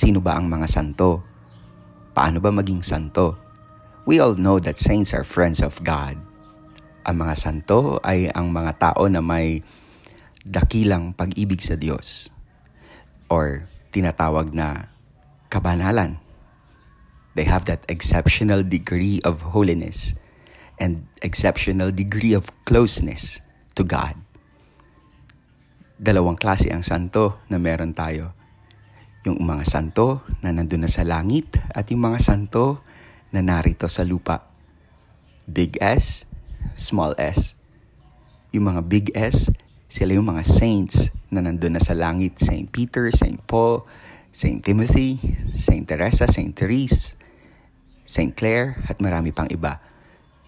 Sino ba ang mga santo? Paano ba maging santo? We all know that saints are friends of God. Ang mga santo ay ang mga tao na may dakilang pag-ibig sa Diyos or tinatawag na kabanalan. They have that exceptional degree of holiness and exceptional degree of closeness to God. Dalawang klase ang santo na meron tayo. Yung mga santo na nandun na sa langit at yung mga santo na narito sa lupa. Big S, small s. Yung mga big S, sila yung mga saints na nandun na sa langit. Saint Peter, Saint Paul, Saint Timothy, Saint Teresa, Saint Therese, Saint Clare, at marami pang iba.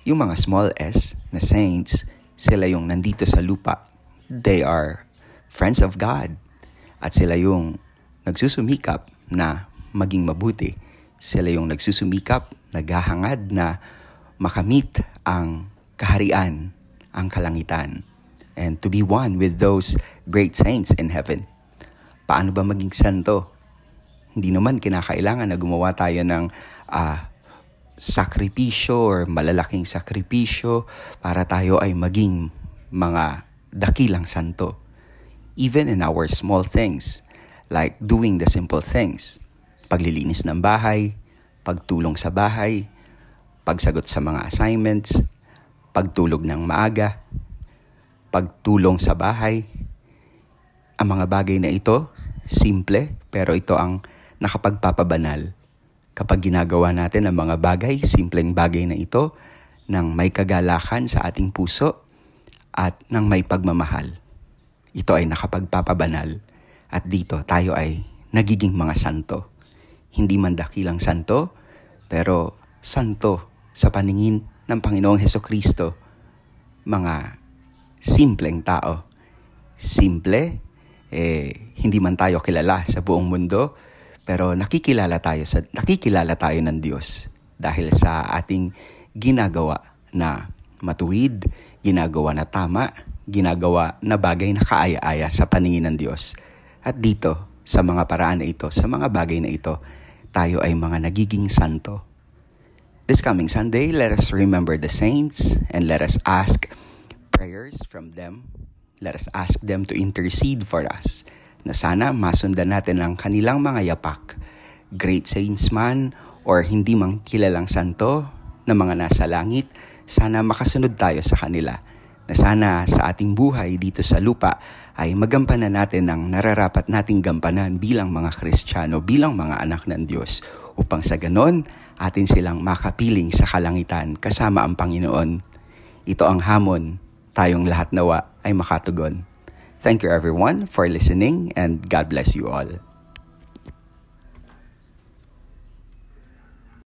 Yung mga small s na saints, sila yung nandito sa lupa. They are friends of God. At sila yung nagsusumikap na maging mabuti. Sila yung nagsusumikap, naghahangad na makamit ang kaharian, ang kalangitan, and to be one with those great saints in heaven. Paano ba maging santo? Hindi naman kinakailangan na gumawa tayo ng uh, sakripisyo or malalaking sakripisyo para tayo ay maging mga dakilang santo. Even in our small things, like doing the simple things, paglilinis ng bahay, pagtulong sa bahay, pagsagot sa mga assignments, pagtulog ng maaga, pagtulong sa bahay. Ang mga bagay na ito, simple, pero ito ang nakapagpapabanal kapag ginagawa natin ang mga bagay, simpleng bagay na ito, ng may kagalakan sa ating puso at ng may pagmamahal. Ito ay nakapagpapabanal at dito tayo ay nagiging mga santo. Hindi man dakilang santo, pero santo sa paningin ng Panginoong Heso Kristo. Mga simpleng tao. Simple, eh, hindi man tayo kilala sa buong mundo, pero nakikilala tayo sa nakikilala tayo ng Diyos dahil sa ating ginagawa na matuwid, ginagawa na tama, ginagawa na bagay na kaaya-aya sa paningin ng Diyos. At dito, sa mga paraan na ito, sa mga bagay na ito, tayo ay mga nagiging santo. This coming Sunday, let us remember the saints and let us ask prayers from them. Let us ask them to intercede for us na sana masundan natin ang kanilang mga yapak. Great saints man or hindi mang kilalang santo na mga nasa langit, sana makasunod tayo sa kanila. Na sana sa ating buhay dito sa lupa ay magampanan natin ang nararapat nating gampanan bilang mga Kristiyano, bilang mga anak ng Diyos, upang sa ganon atin silang makapiling sa kalangitan kasama ang Panginoon. Ito ang hamon, tayong lahat nawa ay makatugon. Thank you everyone for listening and God bless you all.